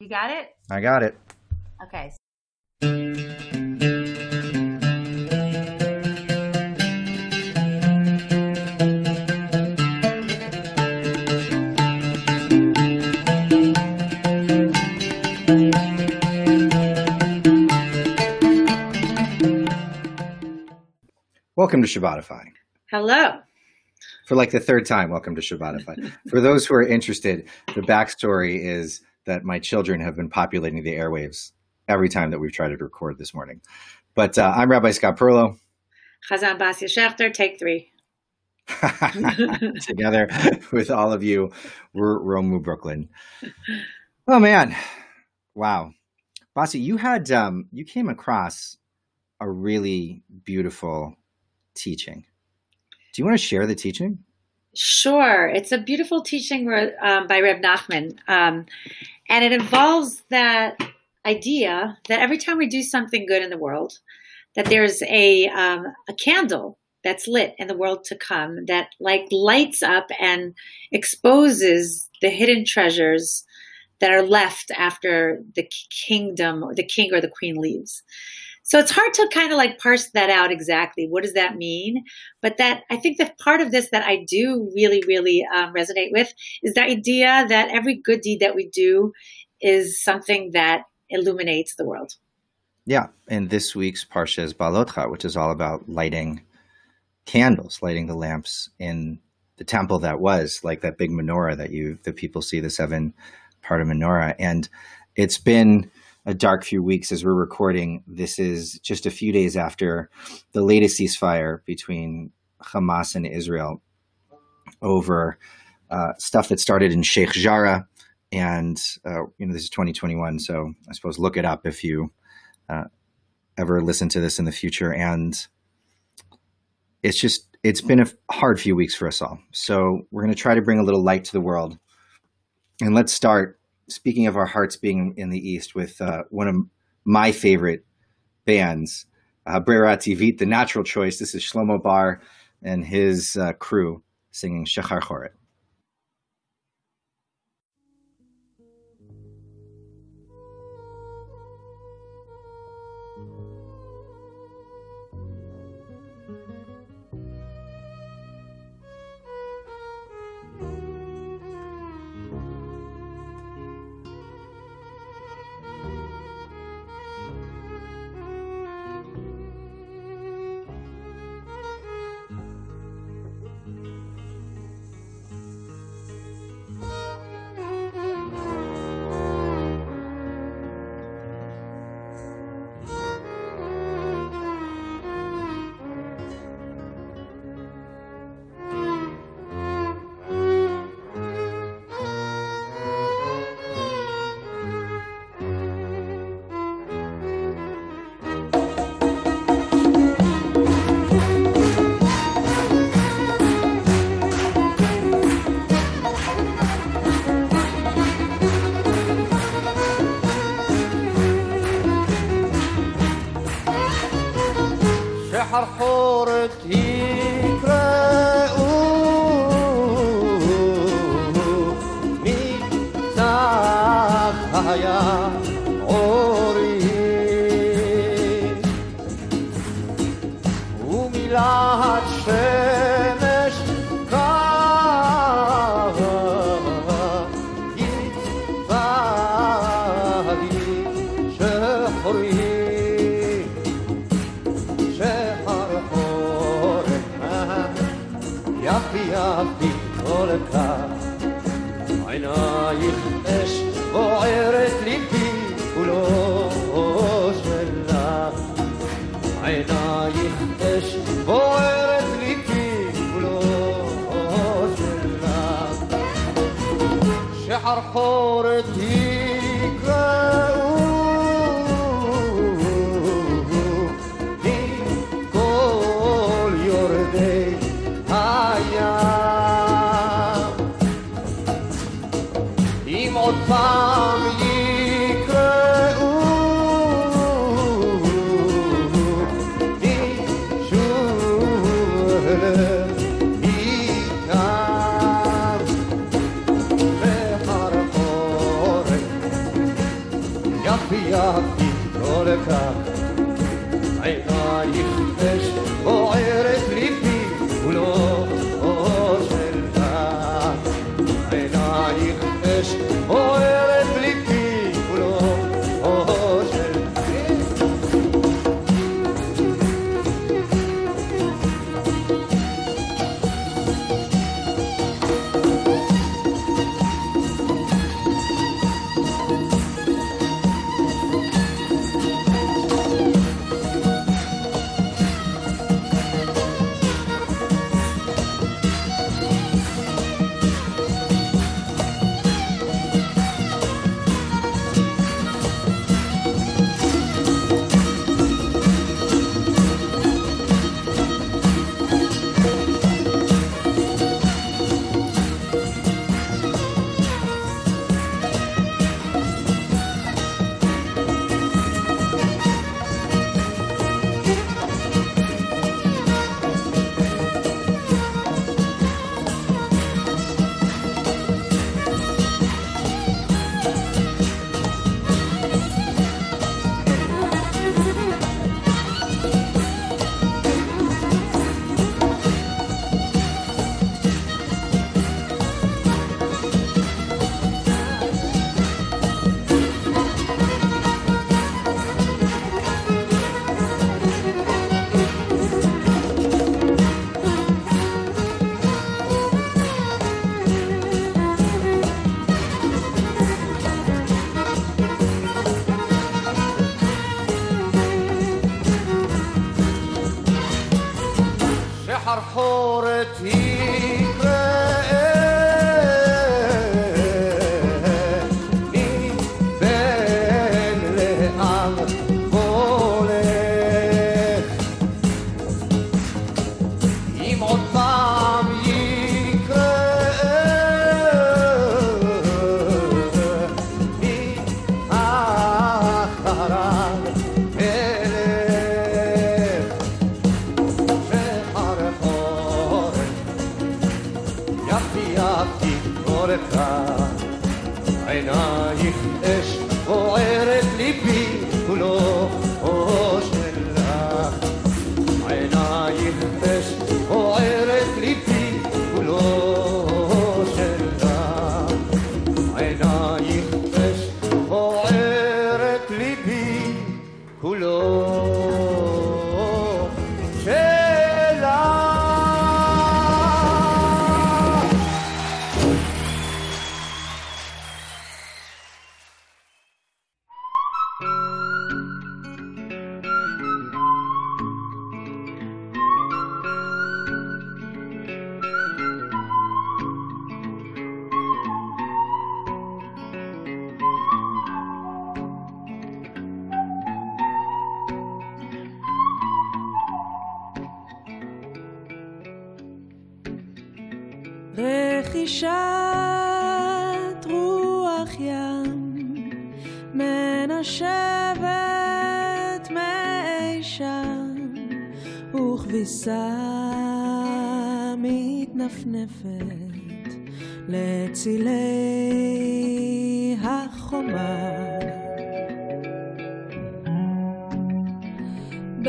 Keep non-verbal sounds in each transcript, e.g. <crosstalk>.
You got it? I got it. Okay. Welcome to Shabbatify. Hello. For like the third time, welcome to Shabbatify. For those who are interested, the backstory is that my children have been populating the airwaves every time that we've tried to record this morning. But uh, I'm Rabbi Scott Perlo. Chazan Basya Schechter, take three. <laughs> Together with all of you, we're Romemu Brooklyn. Oh man, wow, Basi, you had um, you came across a really beautiful teaching. Do you want to share the teaching? Sure. It's a beautiful teaching um, by Reb Nachman. Um, and it involves that idea that every time we do something good in the world, that there's a, um, a candle that's lit in the world to come that like lights up and exposes the hidden treasures that are left after the kingdom the king or the queen leaves. So it's hard to kind of like parse that out exactly. What does that mean? But that I think that part of this that I do really, really um, resonate with is the idea that every good deed that we do is something that illuminates the world. Yeah, and this week's parsha is Balotcha, which is all about lighting candles, lighting the lamps in the temple that was like that big menorah that you the people see the seven part of menorah, and it's been a dark few weeks as we're recording. This is just a few days after the latest ceasefire between Hamas and Israel over uh, stuff that started in Sheikh Jarrah. And, uh, you know, this is 2021. So I suppose look it up if you uh, ever listen to this in the future. And it's just, it's been a hard few weeks for us all. So we're going to try to bring a little light to the world. And let's start speaking of our hearts being in the East, with uh, one of my favorite bands, uh, Breira Tivit, the natural choice. This is Shlomo Bar and his uh, crew singing Shachar Choret. har håret i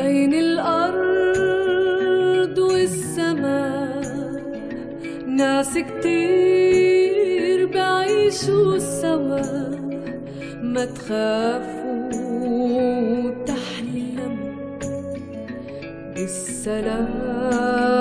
بين الأرض والسماء. ناس كتير بعيشوا سوا ما تخافوا تحلموا. بالسلام.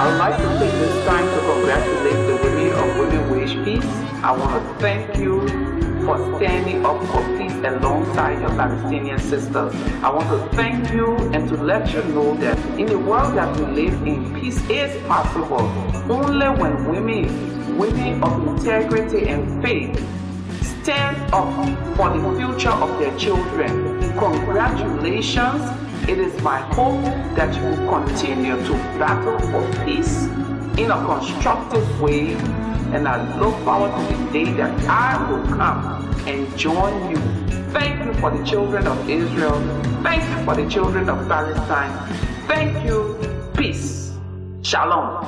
I would like to take this time to congratulate the women of Women Peace. I want to thank you for standing up for peace alongside your Palestinian sisters. I want to thank you and to let you know that in the world that we live in, peace is possible only when women, women of integrity and faith, stand up for the future of their children. Congratulations. It is my hope that you will continue to battle for peace in a constructive way. And I look forward to the day that I will come and join you. Thank you for the children of Israel. Thank you for the children of Palestine. Thank you. Peace. Shalom.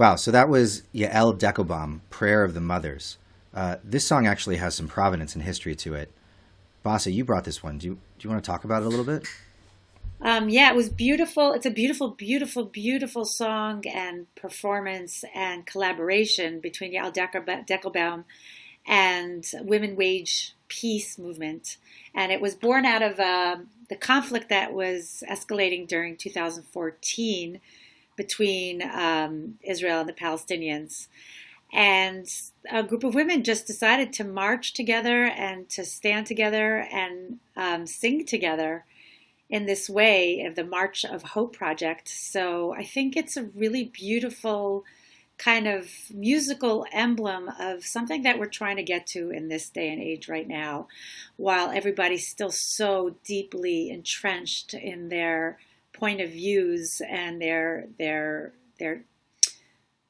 Wow, so that was Yael Deckelbaum, Prayer of the Mothers. Uh, this song actually has some provenance and history to it. Basa, you brought this one. Do you, do you want to talk about it a little bit? Um, yeah, it was beautiful. It's a beautiful, beautiful, beautiful song and performance and collaboration between Yael Deckelbaum and Women Wage Peace Movement. And it was born out of uh, the conflict that was escalating during 2014 between um, Israel and the Palestinians. And a group of women just decided to march together and to stand together and um, sing together in this way of the March of Hope project. So I think it's a really beautiful kind of musical emblem of something that we're trying to get to in this day and age right now, while everybody's still so deeply entrenched in their point of views and their their their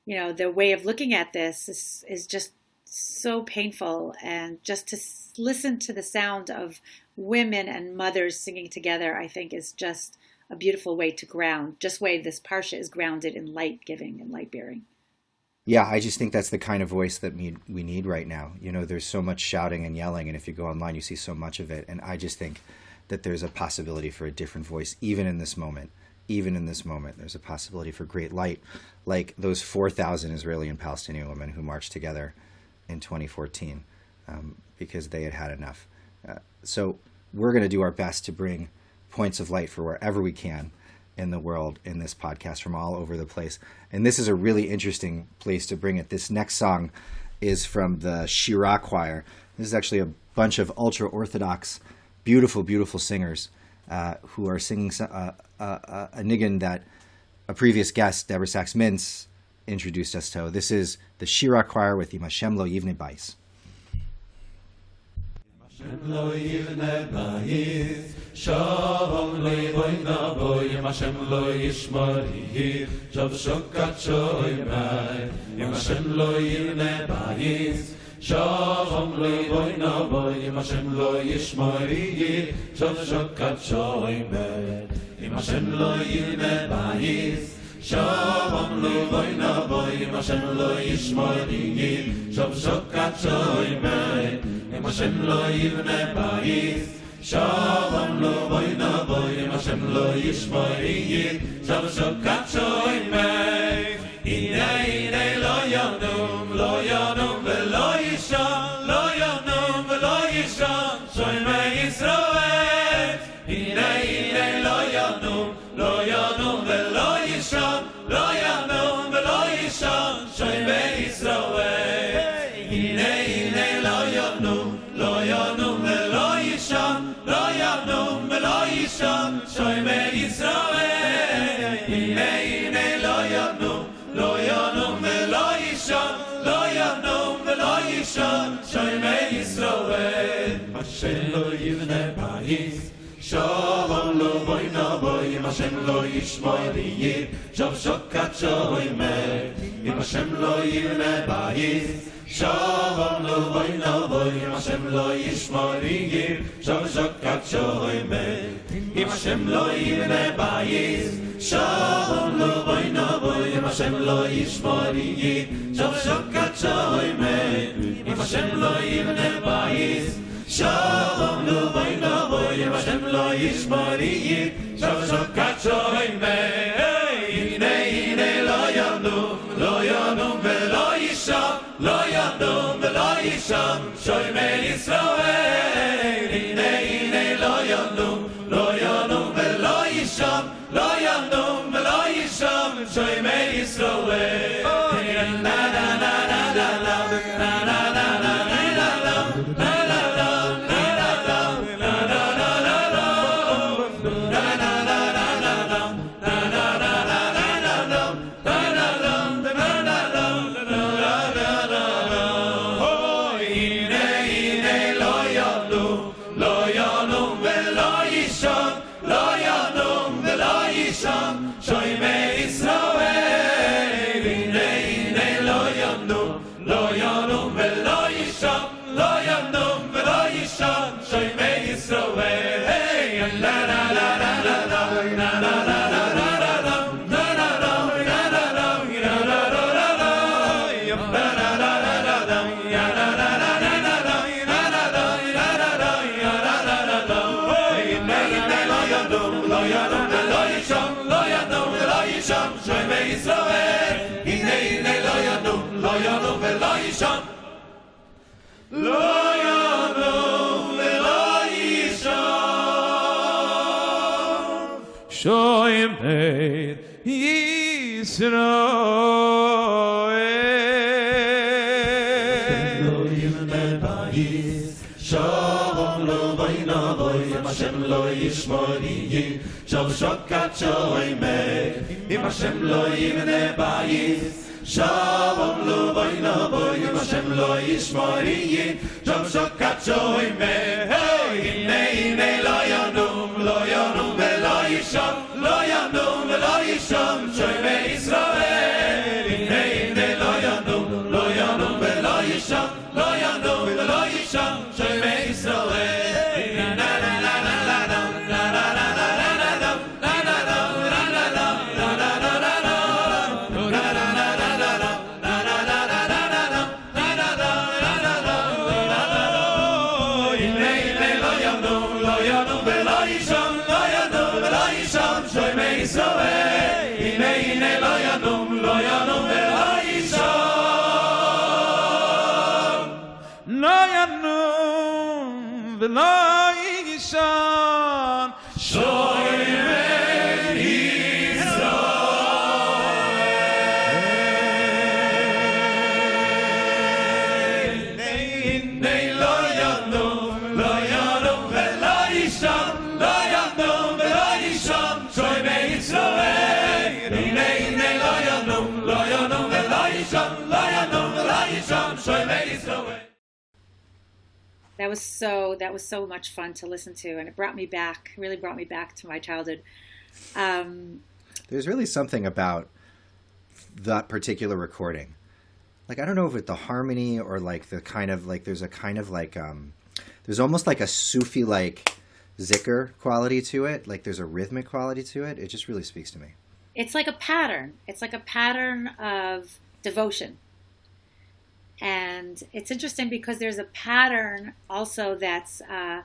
you know their way of looking at this is is just so painful and just to listen to the sound of women and mothers singing together i think is just a beautiful way to ground just way this parsha is grounded in light giving and light bearing Yeah, I just think that's the kind of voice that we, we need right now. You know, there's so much shouting and yelling, and if you go online, you see so much of it. And I just think that there's a possibility for a different voice, even in this moment. Even in this moment, there's a possibility for great light, like those 4,000 Israeli and Palestinian women who marched together in 2014 um, because they had had enough. Uh, so we're going to do our best to bring points of light for wherever we can in the world in this podcast from all over the place. And this is a really interesting place to bring it. This next song is from the Shira Choir. This is actually a bunch of ultra Orthodox, beautiful, beautiful singers uh, who are singing so- uh, uh, uh, a niggin that a previous guest, Deborah Sacks Mintz, introduced us to. This is the Shira Choir with Imashem Lo Yivne Bais. lo yivne bayis lo yivoyna bo yim Hashem lo yishmori shav shokat shoy bay yim Hashem lo yivne bayis שאַפֿם לוי בוי נא בוי אין משן לוי ישמרי גי שאַפ שאַק קצוי מיי אין משן לוי ימע באיס שאַפֿם לוי בוי נא בוי אין משן לוי ישמרי גי שאַפ שאַק לא מיי אין משן lo ימע באיס שאַפֿם לוי בוי נא בוי אין משן לוי ישמרי גי שאַפ Hashem lo yivne bayis Shalom lo boy no boy im Hashem lo yishmoy liyir Shav shokat shoy me im Hashem lo yivne bayis Shalom lo boy no boy im Hashem lo yishmoy liyir Shav shokat shoy me im Hashem lo yivne bayis Shalom lo boy no boy im Hashem lo yishmoy liyir Shav shokat shoy me im Hashem lo yivne bayis Shalom lo vay lo vay vashem lo yishmari Shav shav in me Ine ine lo yanum lo yanum Shoy me Yisroel ישראל. אלוהים בבית, שום lo בין אבוים, השם לא ישמורי, שום שוקת שוימק, אם השם לא יבנה בית. Shalom lo vay na vay Hashem lo yishmori Jom shokat shoy me Hey ine ine lo yanum lo yanum ve lo yisham lo yanum ve lo yisham shoy me That was so that was so much fun to listen to, and it brought me back. Really brought me back to my childhood. Um, There's really something about that particular recording. Like I don't know if it's the harmony or like the kind of like there's a kind of like um there's almost like a Sufi like zikr quality to it. Like there's a rhythmic quality to it. It just really speaks to me. it's like a pattern. It's like a pattern of devotion. And it's interesting because there's a pattern also that's uh,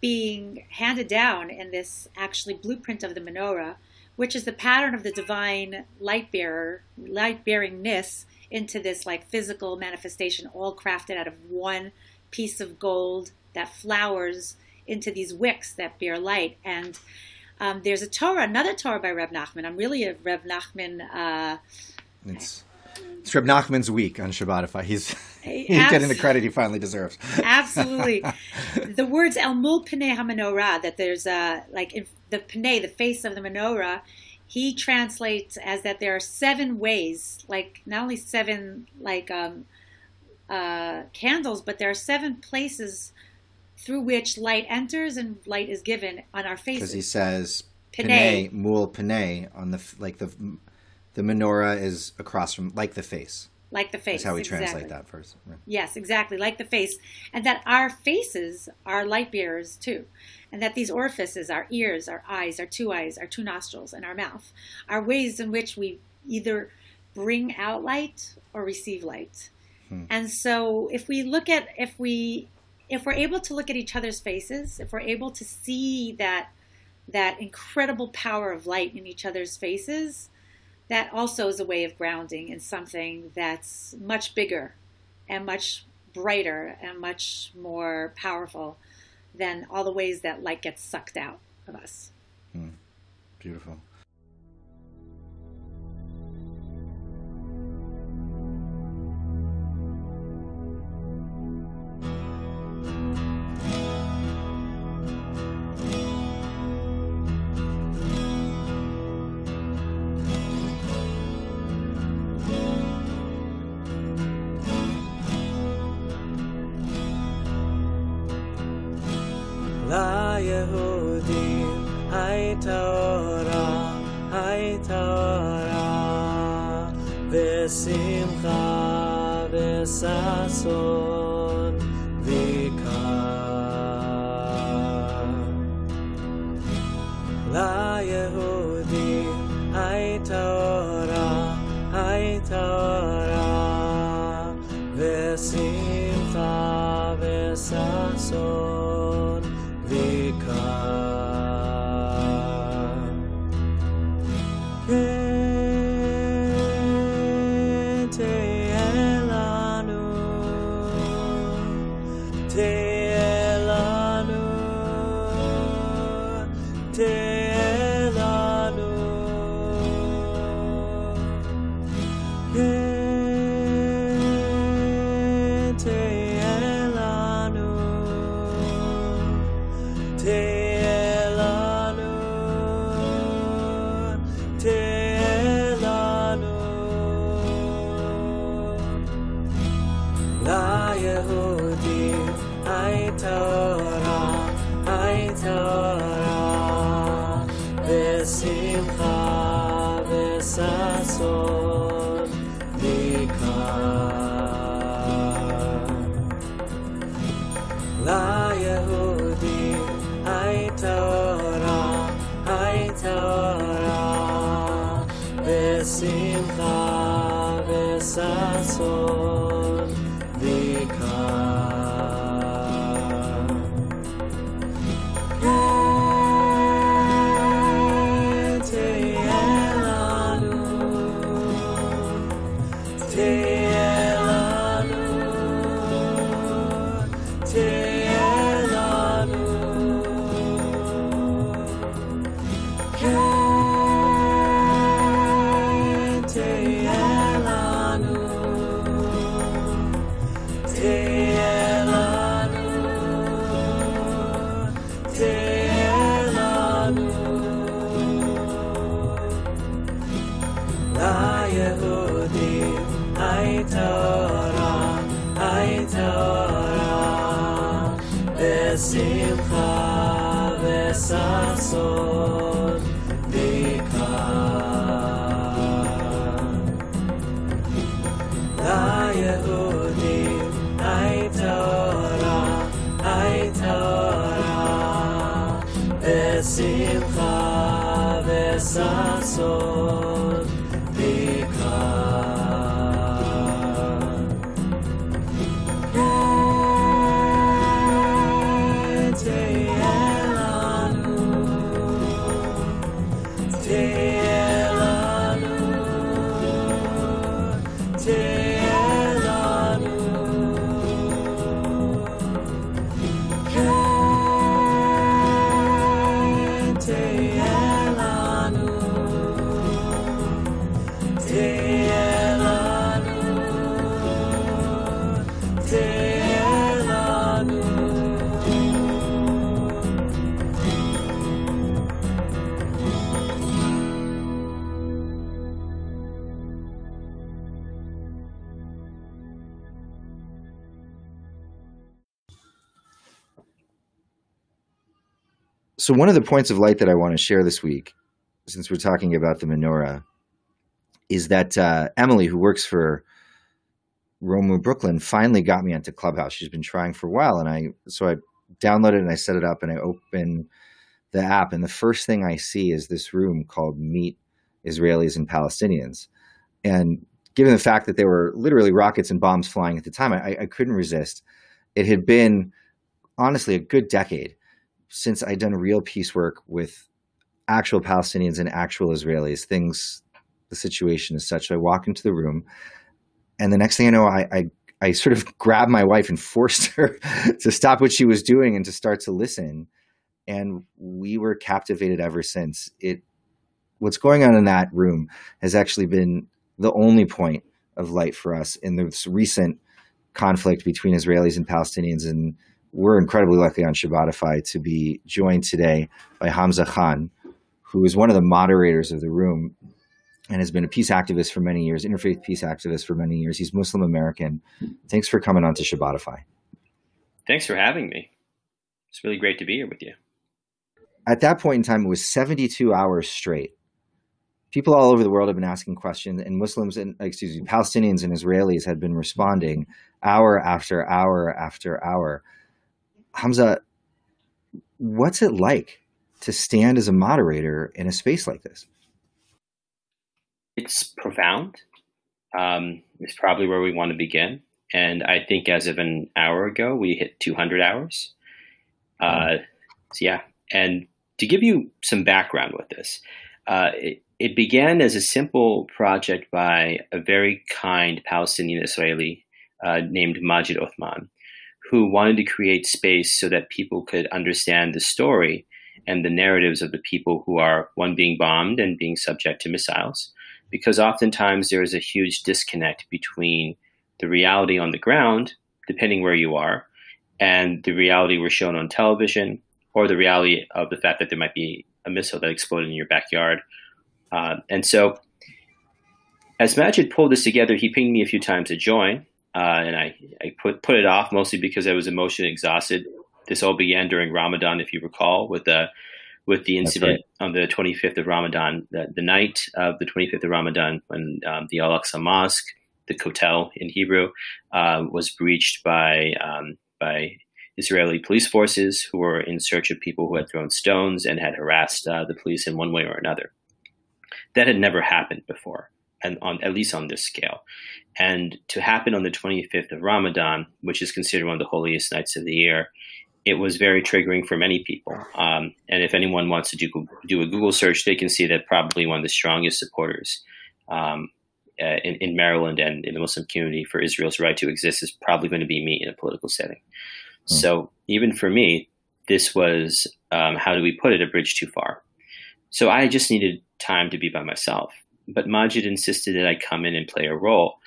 being handed down in this actually blueprint of the menorah, which is the pattern of the divine light bearer, light bearingness into this like physical manifestation, all crafted out of one piece of gold that flowers into these wicks that bear light. And um, there's a Torah, another Torah by Reb Nachman. I'm really a Reb Nachman. Uh, It's It's Reb Nachman's week on Shabbatify. He's <laughs> he's getting the credit he finally deserves. Absolutely. <laughs> the words El Mul Pnei HaMenorah, that there's a, like, in the Pnei, the face of the menorah, he translates as that there are seven ways, like, not only seven, like, um, uh, candles, but there are seven places through which light enters and light is given on our faces. because he says panay mul panay on the like the the menorah is across from like the face. Like the face. That's how we exactly. translate that first. Right. Yes, exactly, like the face. And that our faces are light bearers too. And that these orifices, our ears, our eyes, our two eyes, our two nostrils, and our mouth, are ways in which we either bring out light or receive light. Hmm. And so if we look at if we if we're able to look at each other's faces, if we're able to see that that incredible power of light in each other's faces, that also is a way of grounding in something that's much bigger and much brighter and much more powerful than all the ways that light gets sucked out of us. Hmm. Beautiful. Besimcha v'sasod dikar Layehudim aitora, aitora Besimcha so one of the points of light that I want to share this week, since we're talking about the menorah, is that uh, Emily, who works for Romemu Brooklyn, finally got me onto Clubhouse. She's been trying for a while, and I so I downloaded and I set it up and I open the app, and the first thing I see is this room called Meet Israelis and Palestinians, and given the fact that there were literally rockets and bombs flying at the time, I, I couldn't resist. It had been honestly a good decade since I'd done real peace work with actual Palestinians and actual Israelis. Things, the situation is such. I walk into the room, and the next thing I know, I, I I sort of <laughs> grabbed my wife and <laughs> forced her <laughs> to stop what she was doing and to start to listen. And we were captivated ever since. It what's going on in that room has actually been the only point of light for us in this recent conflict between Israelis and Palestinians. And we're incredibly lucky on Shabbatify to be joined today by Hamza Khan, who is one of the moderators of the room and has been a peace activist for many years, interfaith peace activist for many years. He's Muslim American. Thanks for coming on to Shabbatify. Thanks for having me. It's really great to be here with you. At that point in time, it was 72 hours straight. People all over the world have been asking questions, and Muslims and excuse me, Palestinians and Israelis had been responding hour after hour after hour. Hamza, what's it like to stand as a moderator in a space like this? It's profound. Um, it's probably where we want to begin. And I think as of an hour ago, we hit 200 hours. Uh, so yeah. And to give you some background with this, uh, it, it began as a simple project by a very kind Palestinian Israeli uh, named Majid Othman, who wanted to create space so that people could understand the story and the narratives of the people who are, one, being bombed and being subject to missiles, because oftentimes there is a huge disconnect between the reality on the ground, depending where you are, and the reality we're shown on television, or the reality of the fact that there might be a missile that exploded in your backyard. Uh, and so, as Majid pulled this together, he pinged me a few times to join, uh, and I, I put put it off mostly because I was emotionally exhausted. This all began during Ramadan, if you recall, with the with the incident on the 25th of Ramadan, the, the, night of the 25th of Ramadan, when um, the Al Aqsa Mosque, the Kotel in Hebrew, uh, was breached by um, by Israeli police forces who were in search of people who had thrown stones and had harassed uh, the police in one way or another. That had never happened before, and on at least on this scale. And to happen on the 25th of Ramadan, which is considered one of the holiest nights of the year, it was very triggering for many people. Um, and if anyone wants to do, do a Google search, they can see that probably one of the strongest supporters um, uh, in, in, Maryland and in the Muslim community for Israel's right to exist is probably going to be me in a political setting. Mm. So even for me, this was, um, how do we put it, a bridge too far. So I just needed time to be by myself. But Majid insisted that I come in and play a role.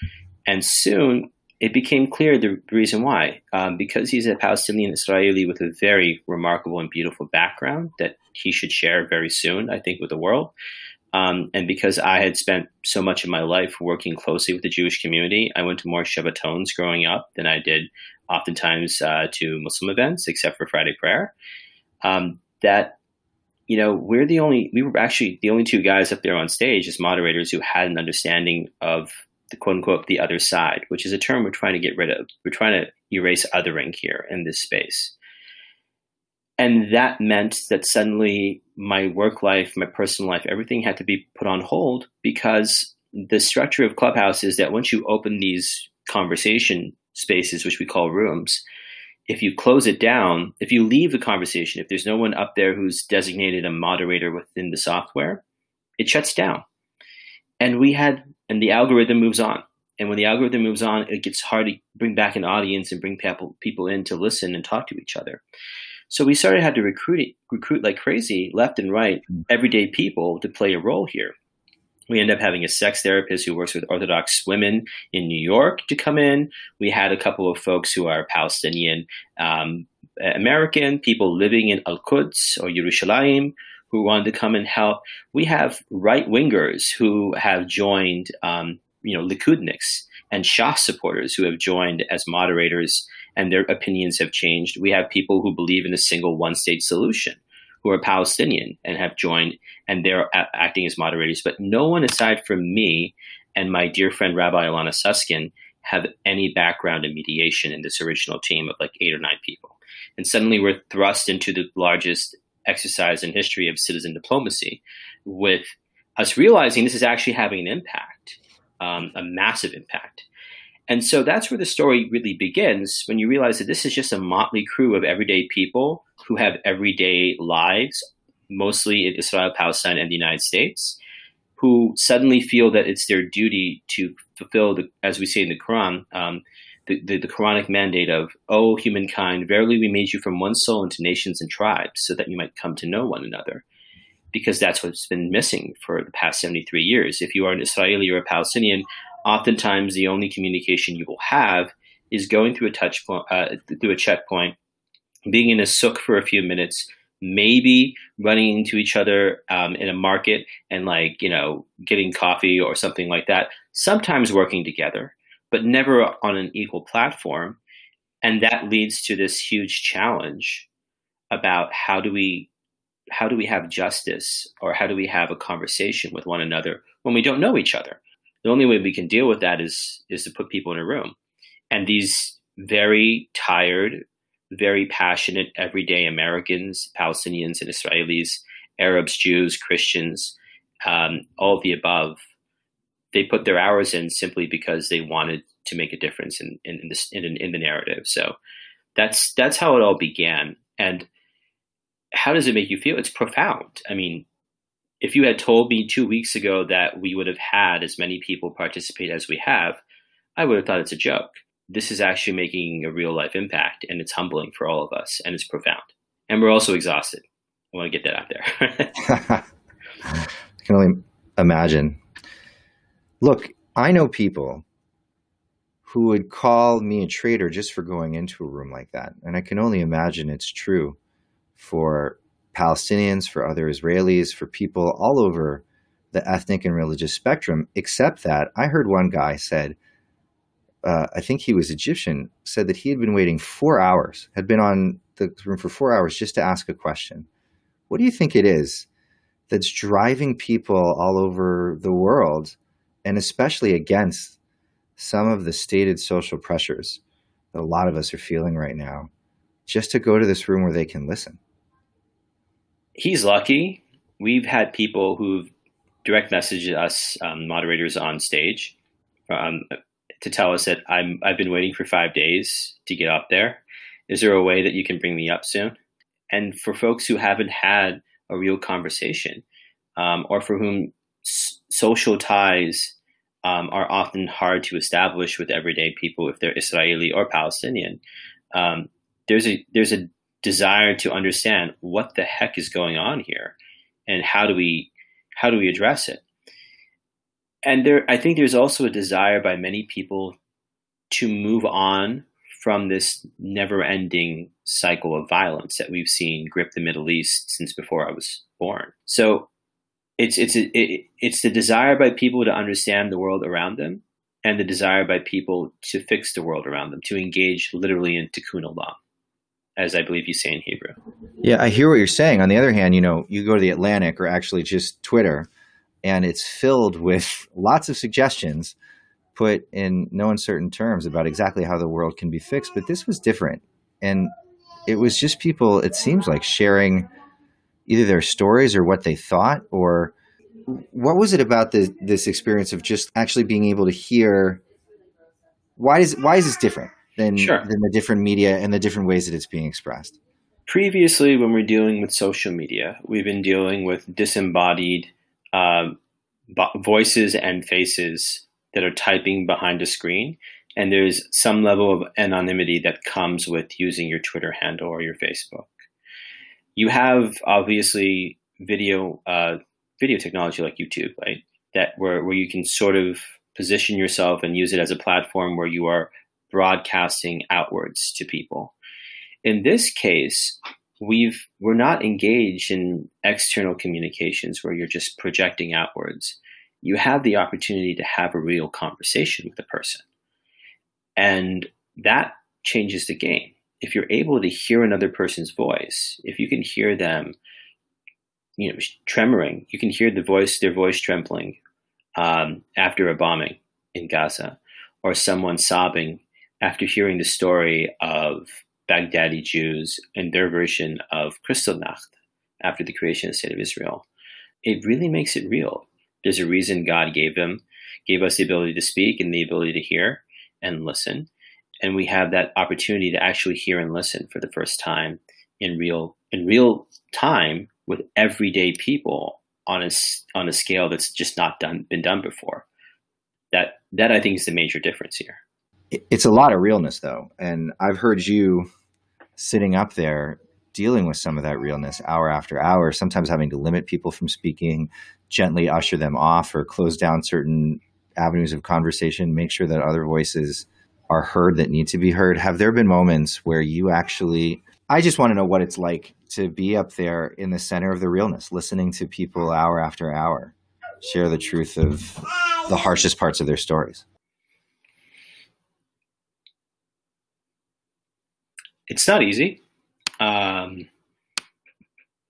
And soon it became clear the reason why. Um, because he's a Palestinian Israeli with a very remarkable and beautiful background that he should share very soon, I think, with the world. Um, and because I had spent so much of my life working closely with the Jewish community, I went to more Shabbatons growing up than I did oftentimes uh, to Muslim events, except for Friday prayer. Um, that, you know, we're the only, we were actually the only two guys up there on stage as moderators who had an understanding of the quote unquote the other side, which is a term we're trying to get rid of. We're trying to erase othering here in this space. And that meant that suddenly my work life, my personal life, everything had to be put on hold because the structure of Clubhouse is that once you open these conversation spaces, which we call rooms, if you close it down, if you leave the conversation, if there's no one up there who's designated a moderator within the software, it shuts down. And we had and the algorithm moves on. And when the algorithm moves on, it gets hard to bring back an audience and bring people people in to listen and talk to each other. So we started had to recruit recruit like crazy, left and right, hmm. everyday people to play a role here. We end up having a sex therapist who works with Orthodox women in New York to come in. We had a couple of folks who are Palestinian um, American, people living in Al Quds or Yerushalayim, who wanted to come and help. We have right wingers who have joined, um, you know, Likudniks and Shas supporters who have joined as moderators, and their opinions have changed. We have people who believe in a single one state solution, who are Palestinian and have joined, and they're a- acting as moderators. But no one aside from me and my dear friend Rabbi Alana Suskin have any background in mediation in this original team of like eight or nine people. And suddenly we're thrust into the largest exercise in history of citizen diplomacy with us realizing this is actually having an impact, um, a massive impact. And so that's where the story really begins when you realize that this is just a motley crew of everyday people who have everyday lives, mostly in Israel, Palestine, and the United States, who suddenly feel that it's their duty to fulfill, the, as we say in the Quran, um, the, the, the Quranic mandate of, O humankind, verily we made you from one soul into nations and tribes so that you might come to know one another. Because that's what's been missing for the past 73 years. If you are an Israeli or a Palestinian, oftentimes the only communication you will have is going through a touch point, uh, through a checkpoint, being in a souk for a few minutes, maybe running into each other um, in a market and like you know getting coffee or something like that. Sometimes working together, but never on an equal platform, and that leads to this huge challenge about how do we how do we have justice or how do we have a conversation with one another when we don't know each other the only way we can deal with that is is to put people in a room and these very tired very passionate everyday americans palestinians and israelis arabs jews christians um, all the above. They put their hours in simply because they wanted to make a difference in in, in, this, in, in the narrative. So that's that's how it all began. And how does it make you feel? It's profound. I mean if you had told me two weeks ago that we would have had as many people participate as we have, I would have thought it's a joke. This is actually making a real life impact, and it's humbling for all of us, and it's profound. And we're also exhausted. I want to get that out there. <laughs> I can only imagine. Look, I know people who would call me a traitor just for going into a room like that. And I can only imagine it's true for Palestinians, for other Israelis, for people all over the ethnic and religious spectrum, except that I heard one guy said, uh, I think he was Egyptian, said that he had been waiting four hours, had been on the room for four hours just to ask a question. What do you think it is that's driving people all over the world, and especially against some of the stated social pressures that a lot of us are feeling right now, just to go to this room where they can listen? He's lucky. We've had people who've direct messaged us, um, moderators on stage, um, to tell us that I'm I've been waiting for five days to get up there. Is there a way that you can bring me up soon? And for folks who haven't had a real conversation, um, or for whom s- social ties um, are often hard to establish with everyday people, if they're Israeli or Palestinian, um, there's a there's a desire to understand what the heck is going on here, and how do we how do we address it? And there, I think there's also a desire by many people to move on from this never-ending cycle of violence that we've seen grip the Middle East since before I was born. So it's it's a, it, it's the desire by people to understand the world around them, and the desire by people to fix the world around them, to engage literally in tikkun olam, as I believe you say in Hebrew. Yeah, I hear what you're saying. On the other hand, you know, you go to the Atlantic or actually just Twitter, and it's filled with <laughs> lots of suggestions put in no uncertain terms about exactly how the world can be fixed. But this was different. And it was just people, it seems like, sharing either their stories or what they thought or what was it about this, this experience of just actually being able to hear why is why is this different than Sure. than the different media and the different ways that it's being expressed previously when we're dealing with social media we've been dealing with disembodied vo- voices and faces that are typing behind a screen. And there's some level of anonymity that comes with using your twitter handle or your facebook. You have obviously video uh, video technology like youtube right? That where, where you can sort of position yourself and use it as a platform where you are broadcasting outwards to people. In this case, we've we're not engaged in external communications where you're just projecting outwards. You have the opportunity to have a real conversation with the person. And that changes the game. If you're able to hear another person's voice, if you can hear them you know, tremoring. You can hear the voice, their voice trembling um, after a bombing in Gaza, or someone sobbing after hearing the story of Baghdadi Jews and their version of Kristallnacht after the creation of the state of Israel. It really makes it real. There's a reason God gave them, gave us the ability to speak and the ability to hear and listen. And we have that opportunity to actually hear and listen for the first time in real in real time with everyday people on a on a scale that's just not done been done before. That that I think is the major difference here. It's a lot of realness, though, and I've heard you sitting up there dealing with some of that realness hour after hour. Sometimes having to limit people from speaking, gently usher them off, or close down certain avenues of conversation. Make sure that other voices are heard that need to be heard. Have there been moments where you actually I just want to know what it's like to be up there in the center of the realness, listening to people hour after hour share the truth of the harshest parts of their stories. It's not easy. Um,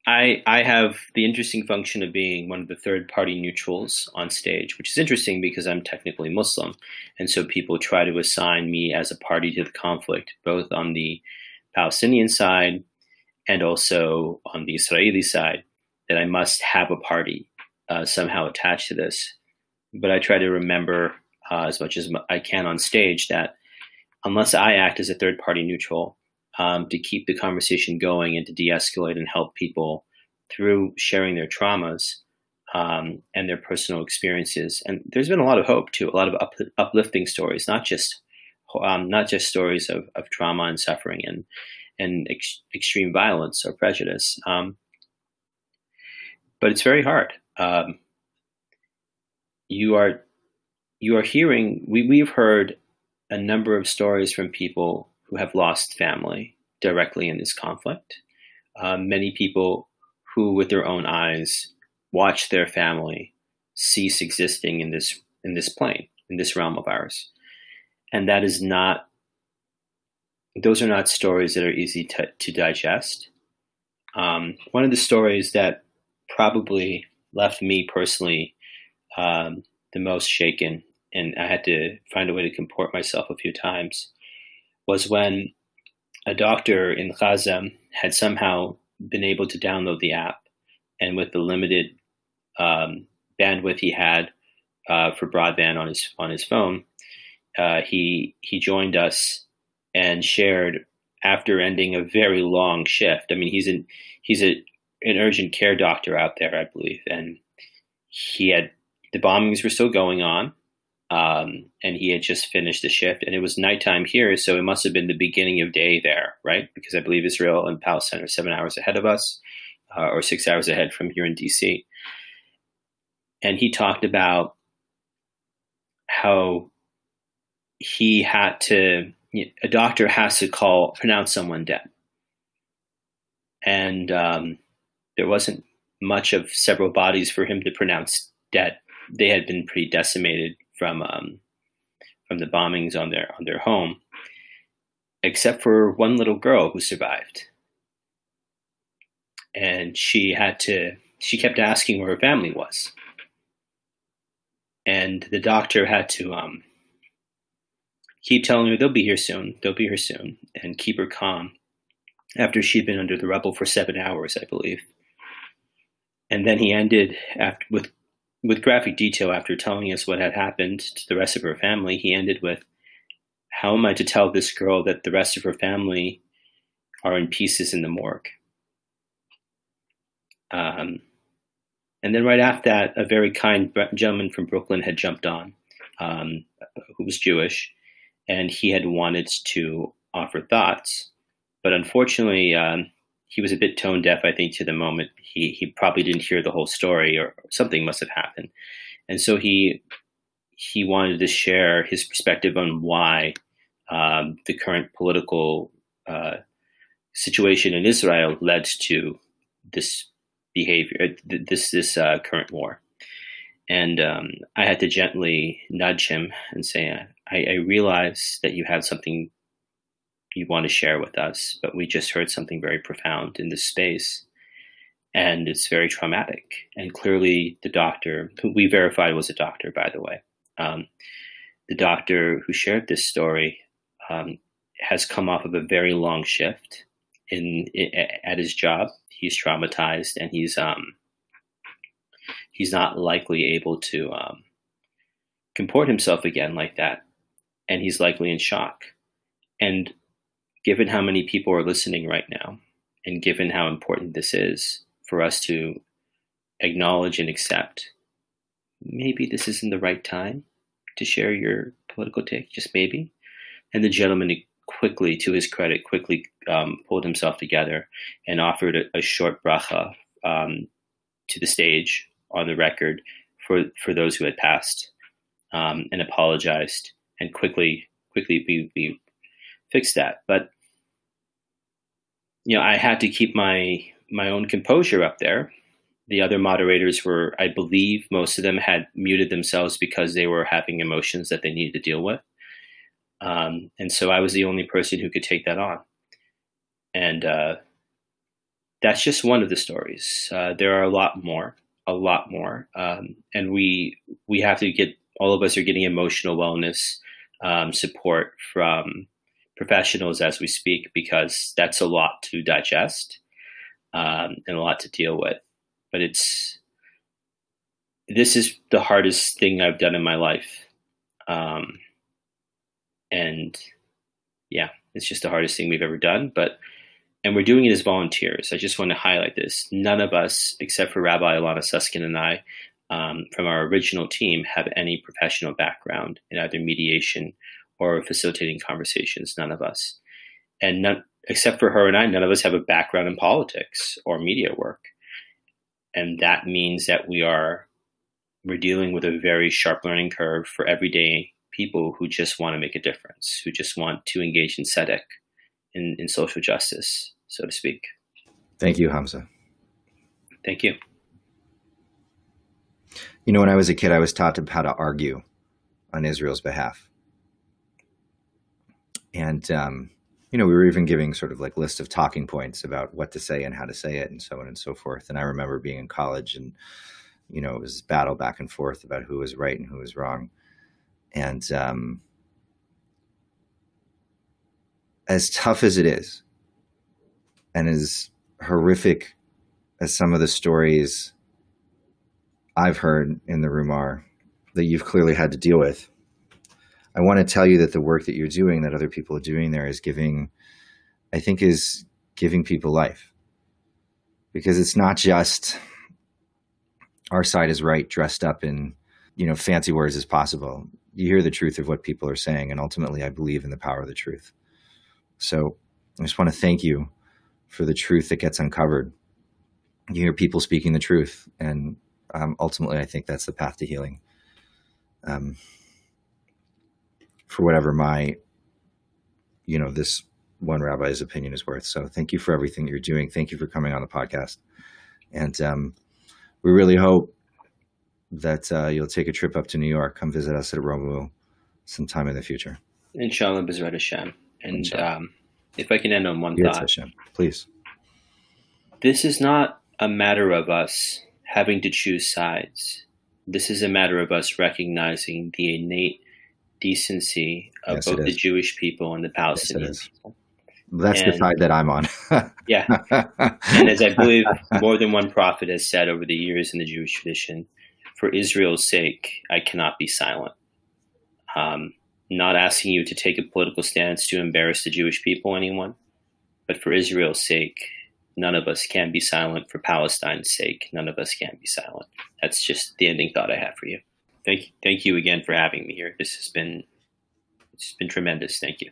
I I have the interesting function of being one of the third party neutrals on stage, which is interesting because I'm technically Muslim, and so people try to assign me as a party to the conflict, both on the Palestinian side and also on the Israeli side, that I must have a party uh, somehow attached to this. But I try to remember uh, as much as I can on stage that unless I act as a third party neutral um, to keep the conversation going and to de escalate and help people through sharing their traumas um, and their personal experiences. And there's been a lot of hope too, a lot of up, uplifting stories, not just um, not just stories of, of trauma and suffering and and ex- extreme violence or prejudice. Um, but it's very hard. Um, you are you are hearing. We we've heard a number of stories from people who have lost family directly in this conflict. Um, many people who, with their own eyes, watch their family cease existing in this in this plane in this realm of ours and that is not those are not stories that are easy to, to digest um, one of the stories that probably left me personally um, the most shaken and i had to find a way to comport myself a few times was when a doctor in Gaza had somehow been able to download the app and with the limited um, bandwidth he had uh, for broadband on his on his phone uh, he he joined us and shared after ending a very long shift. I mean, he's an he's a an urgent care doctor out there, I believe, and he had the bombings were still going on, um, and he had just finished the shift, and it was nighttime here, so it must have been the beginning of day there, right? Because I believe Israel and Palestine are seven hours ahead of us, uh, or six hours ahead from here in DC. And he talked about how he had to a doctor has to call pronounce someone dead and um, there wasn't much of several bodies for him to pronounce dead they had been pretty decimated from um, from the bombings on their on their home except for one little girl who survived. And she had to she kept asking where her family was. And the doctor had to um, keep telling her they'll be here soon, they'll be here soon, and keep her calm after she'd been under the rubble for seven hours, I believe. And then he ended after, with with graphic detail after telling us what had happened to the rest of her family. He ended with, "How am I to tell this girl that the rest of her family are in pieces in the morgue?" Um, and then right after that, a very kind gentleman from Brooklyn had jumped on, um, who was Jewish, and he had wanted to offer thoughts, but unfortunately, um, he was a bit tone deaf. I think to the moment he he probably didn't hear the whole story, or something must have happened, and so he he wanted to share his perspective on why um, the current political uh, situation in Israel led to this behavior, this this uh, current war. And um, I had to gently nudge him and say, I, I realize that you have something you want to share with us, but we just heard something very profound in this space. and it's very traumatic. And clearly, the doctor, who we verified was a doctor, by the way, um, the doctor who shared this story um, has come off of a very long shift in, in at his job. He's traumatized, and he's um, he's not likely able to um, comport himself again like that, and he's likely in shock. And given how many people are listening right now, and given how important this is for us to acknowledge and accept, maybe this isn't the right time to share your political take, just maybe. And the gentleman quickly, to his credit, quickly um, pulled himself together and offered a, a short bracha um, to the stage on the record for, for those who had passed um, and apologized and quickly quickly we, we fixed that. But you know, I had to keep my my own composure up there. The other moderators were, I believe, most of them had muted themselves because they were having emotions that they needed to deal with, um, and so I was the only person who could take that on. And uh, that's just one of the stories. Uh, there are a lot more, a lot more, um, and we we have to get all of us are getting emotional wellness um, support from professionals as we speak because that's a lot to digest um, and a lot to deal with. But it's this is the hardest thing I've done in my life, um, and yeah, it's just the hardest thing we've ever done. But and we're doing it as volunteers. I just want to highlight this. None of us, except for Rabbi Alana Suskin and I, um, from our original team, have any professional background in either mediation or facilitating conversations. None of us, and none, except for her and I, none of us have a background in politics or media work, and that means that we are we're dealing with a very sharp learning curve for everyday people who just want to make a difference, who just want to engage in tzedek, in, in social justice, so to speak. Thank you, Hamza. Thank you. You know, when I was a kid, I was taught how to argue on Israel's behalf. And, um, you know, we were even giving sort of like list of talking points about what to say and how to say it and so on and so forth. And I remember being in college and, you know, it was battle back and forth about who was right and who was wrong. And um, as tough as it is, and as horrific as some of the stories I've heard in the room are that you've clearly had to deal with, I want to tell you that the work that you're doing, that other people are doing there, is giving, I think, is giving people life. Because it's not just our side is right, dressed up in, you know, fancy words as possible. You hear the truth of what people are saying, and ultimately, I believe in the power of the truth. So, I just want to thank you for the truth that gets uncovered. You hear people speaking the truth, and um, ultimately, I think that's the path to healing. Um, for whatever my, you know, this one rabbi's opinion is worth. So thank you for everything you're doing. Thank you for coming on the podcast. And um, we really hope that uh, you'll take a trip up to New York, come visit us at Romemu sometime in the future. Inshallah, B'ezrat Hashem. And um, if I can end on one Yes, thought, Hashem. Please. this is not a matter of us having to choose sides. This is a matter of us recognizing the innate decency of Yes, both the. Jewish people and the Yes, Palestinian is. people. That's the side that I'm on. <laughs> Yeah. And as I believe more than one prophet has said over the years in the Jewish tradition, for Israel's sake, I cannot be silent. Um, not asking you to take a political stance to embarrass the Jewish people, anyone, but for Israel's sake, none of us can be silent. For Palestine's sake, none of us can be silent. That's just the ending thought I have for you. Thank, thank you again for having me here. This has been, it's been tremendous. Thank you.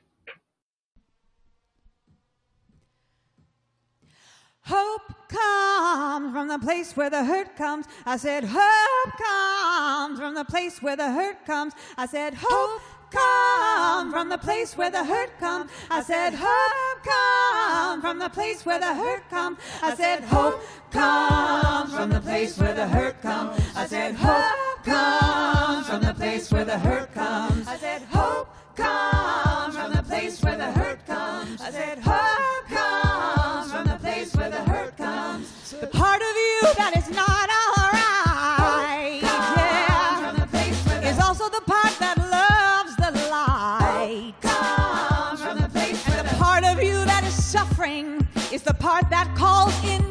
Hope comes from the place where the hurt comes. I said, Hope comes from the place where the hurt comes. I said, Hope comes from the place where the hurt comes. I said, Hope comes from the place where the hurt comes. I said, Hope comes from the place where the hurt comes. I said, Hope comes from the place where the hurt comes. I said, hope comes from the place where the hurt comes. I said, hope comes from the place where the hurt comes. The part of you that is not all right, is also the part that loves the light. And the part of you that is suffering is the part that calls in.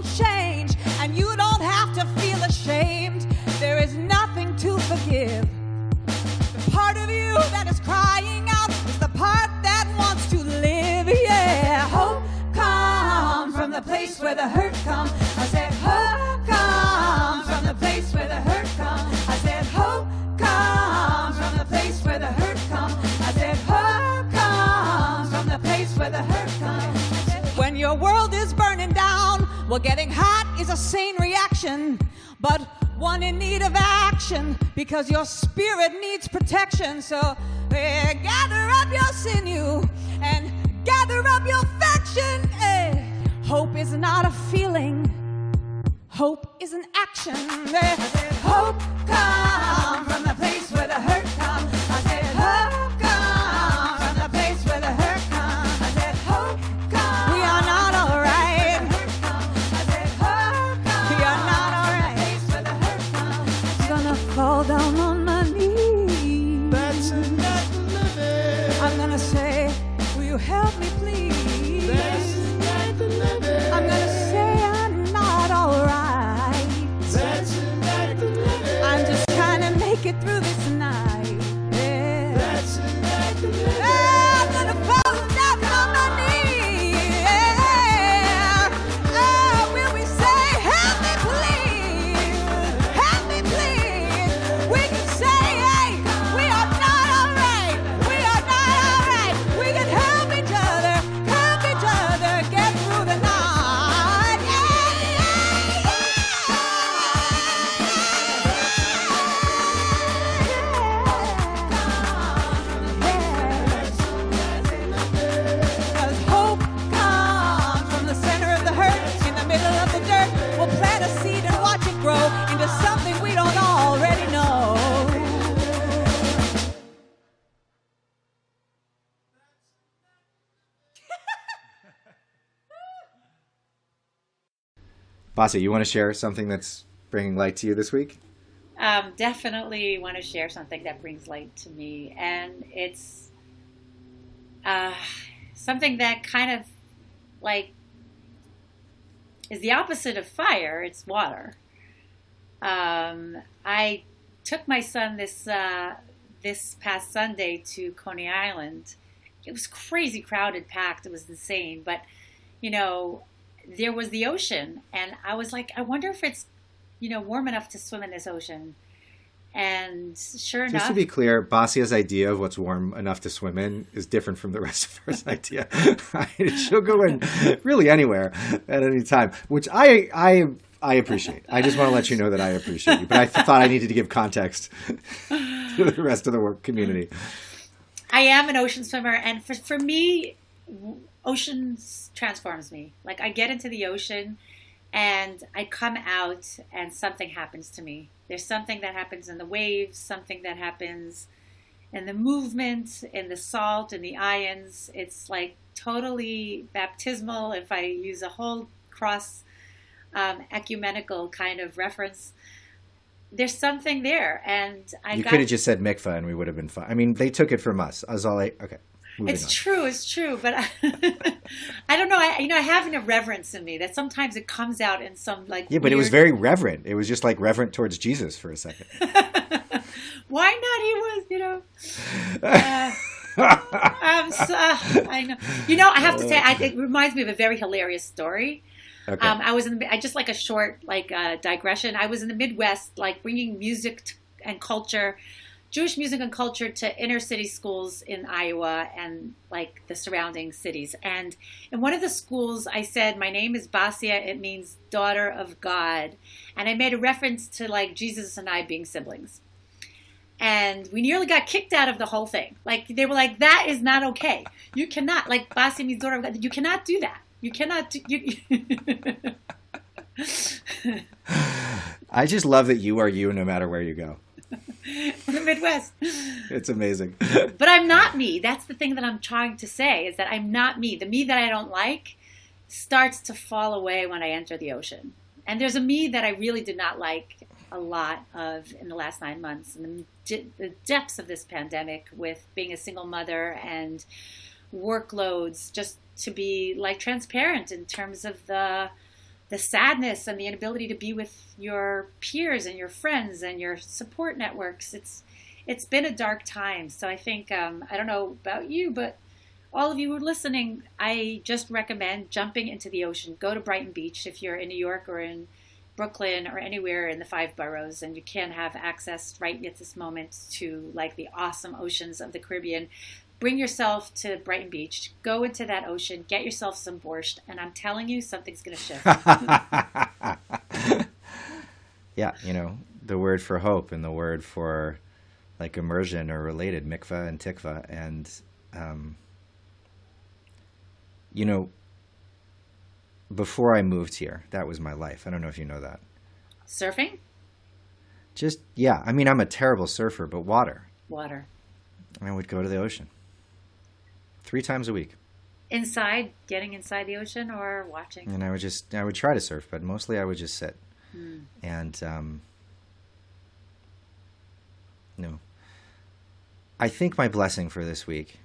Well, getting hot is a sane reaction, but one in need of action because your spirit needs protection. So eh, gather up your sinew and gather up your faction. eh. Hope is not a feeling. Hope is an action. Eh, I said, hope comes from the place where the hurt please? That's not the living. Basya, you want to share something that's bringing light to you this week? Um, definitely want to share something that brings light to me, and it's uh, something that kind of like is the opposite of fire. It's water. Um, I took my son this uh, this past Sunday to Coney Island. It was crazy crowded, packed. It was insane, but you know, there was the ocean, and I was like, I wonder if it's you know warm enough to swim in this ocean. And sure enough, Just to be clear, Basya's idea of what's warm enough to swim in is different from the rest of her <laughs> idea. <laughs> She'll go in really anywhere at any time, which I I I appreciate. I just want to let you know that I appreciate you. But I thought I needed to give context <laughs> to the rest of the work community. I am an ocean swimmer, and for for me, oceans transforms me. Like I get into the ocean, and I come out, and something happens to me. There's something that happens in the waves, something that happens in the movement, in the salt, in the ions. It's like totally baptismal. If I use a whole cross um, ecumenical kind of reference, there's something there, and I you could have just said mikvah and we would have been fine. I mean, they took it from us. As all I okay. It's on. true, it's true, but I, <laughs> I don't know. I, you know, I have an irreverence in me that sometimes it comes out in some like. Yeah, but it was very reverent. It was just like reverent towards Jesus for a second. <laughs> Why not? He was, you know. Uh, I'm so, I know. You know, I have to say, I, it reminds me of a very hilarious story. Okay. Um, I was in. The, I just like a short like uh, digression. I was in the Midwest, like bringing music t- and culture, Jewish music and culture to inner city schools in Iowa and like the surrounding cities. And in one of the schools, I said, "My name is Basya. It means daughter of God," and I made a reference to like Jesus and I being siblings. And we nearly got kicked out of the whole thing. Like they were like, "That is not okay. You cannot like Basya means daughter of God. You cannot do that." You cannot do. You, <laughs> I just love that you are you no matter where you go. <laughs> the Midwest. It's amazing. <laughs> But I'm not me. That's the thing that I'm trying to say is that I'm not me. The me that I don't like starts to fall away when I enter the ocean. And there's a me that I really did not like a lot of in the last nine months. And the, the depths of this pandemic with being a single mother and workloads just to be like transparent in terms of the the sadness and the inability to be with your peers and your friends and your support networks. It's it's been a dark time. So I think um, I don't know about you, but all of you who are listening, I just recommend jumping into the ocean. Go to Brighton Beach if you're in New York or in Brooklyn or anywhere in the five boroughs, and you can have access right at this moment to like the awesome oceans of the Caribbean. Bring yourself to Brighton Beach. Go into that ocean. Get yourself some borscht, and I'm telling you, something's going to shift. <laughs> yeah, you know, the word for hope and the word for like immersion are related, mikvah and tikva. And, um, you know, before I moved here, that was my life. I don't know if you know that. Surfing, Just, yeah, I mean, I'm a terrible surfer, but water. water, I would go to the ocean three times a week. inside, getting inside the ocean, or watching. and I would just I would try to surf, but mostly I would just sit. Hmm. And um, no, I think my blessing for this week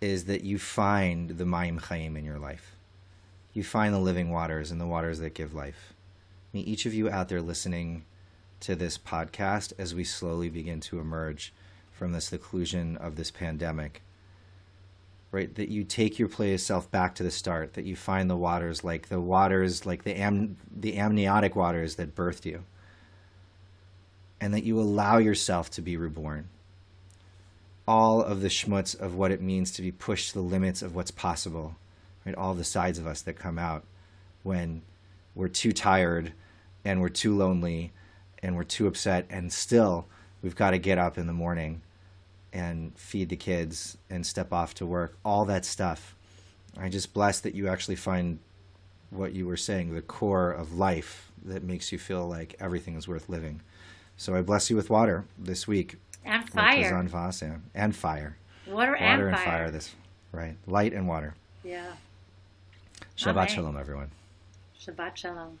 is that you find the Mayim Chaim in your life. You find the living waters and the waters that give life. Mean, each of you out there listening to this podcast as we slowly begin to emerge from the seclusion of this pandemic right that you take your play self back to the start that you find the waters like the waters like the am the amniotic waters that birthed you. And that you allow yourself to be reborn. All of the schmutz of what it means to be pushed to the limits of what's possible right? All the sides of us that come out when we're too tired and we're too lonely and we're too upset and still we've got to get up in the morning and feed the kids and step off to work, all that stuff. I just bless that you actually find what you were saying, the core of life that makes you feel like everything is worth living. So I bless you with water this week. And fire. on Vasa. And fire. Water, Water and and fire. fire. this right. Light and water. Yeah. Shabbat shalom, everyone. Shabbat shalom.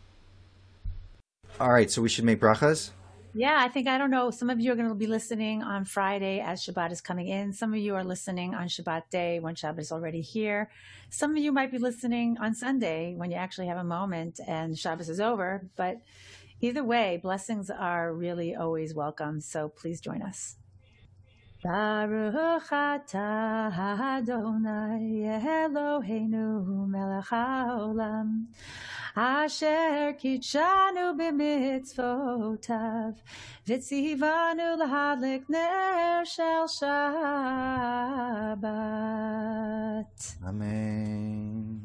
All right, so we should make brachas. Yeah, I think, I don't know, some of you are going to be listening on Friday as Shabbat is coming in. Some of you are listening on Shabbat day when Shabbat is already here. Some of you might be listening on Sunday when you actually have a moment and Shabbat is over. But either way, blessings are really always welcome. So please join us. Baruch atah Adonai Eloheinu melech haolam Asher kitshanu b'mitzvotav V'tzivanu lahadlik ner shel Shabbat Amen.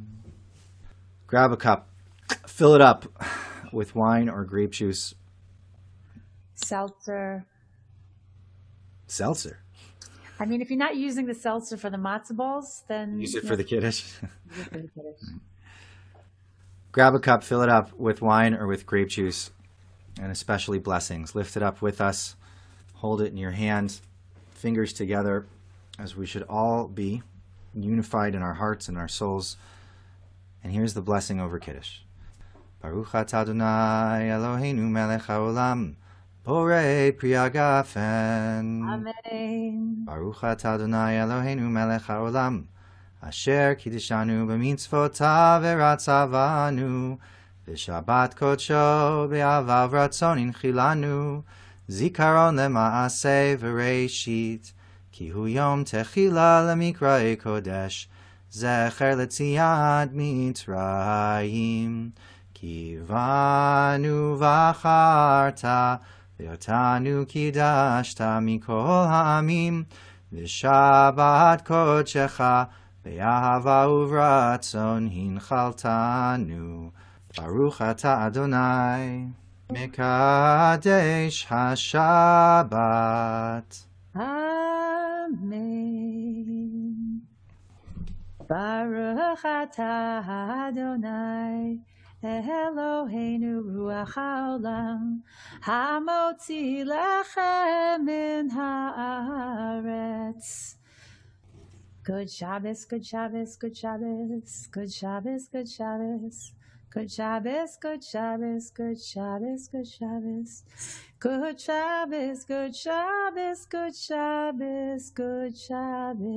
Grab a cup, fill it up with wine or grape juice, Seltzer. seltzer. I mean, if you're not using the seltzer for the matzo balls, then Use it yeah, for the kiddush. <laughs> use it for the. Grab a cup, fill it up with wine or with grape juice, and especially blessings. Lift it up with us. Hold it in your hand, fingers together, as we should all be unified in our hearts and our souls. And here's the blessing over Kiddush. Baruch atah Adonai Eloheinu melech haolam, borei pri hagafen. Amen. Baruch atah Adonai Eloheinu melech haolam, asher kiddishanu b'mitzvotav v'ratzavanu, v'shabbat kodsho be'avav ratzon inchilanu, zikaron lema'aseh v'reishit, ki hu yom techila lemikrae kodesh, zecher letziad mitzrayim, ki vanu v'acharta, ואותנו קידשת מכל העמים, ושבת קודשך באהבה וברצון הנחלתנו. ברוך אתה אדוני, מקדש השבת. Amen. Baruch atah Adonai Eloheinu ruach haolam hamotzi lechem min haaretz. Good Shabbos, good Shabbos, good Shabbos, good Shabbos, good Shabbos. Good Shabbos, good Shabbos, good Shabbos, good Shabbos. Good Shabbos, good Shabbos, good Shabbos, good Shabbos.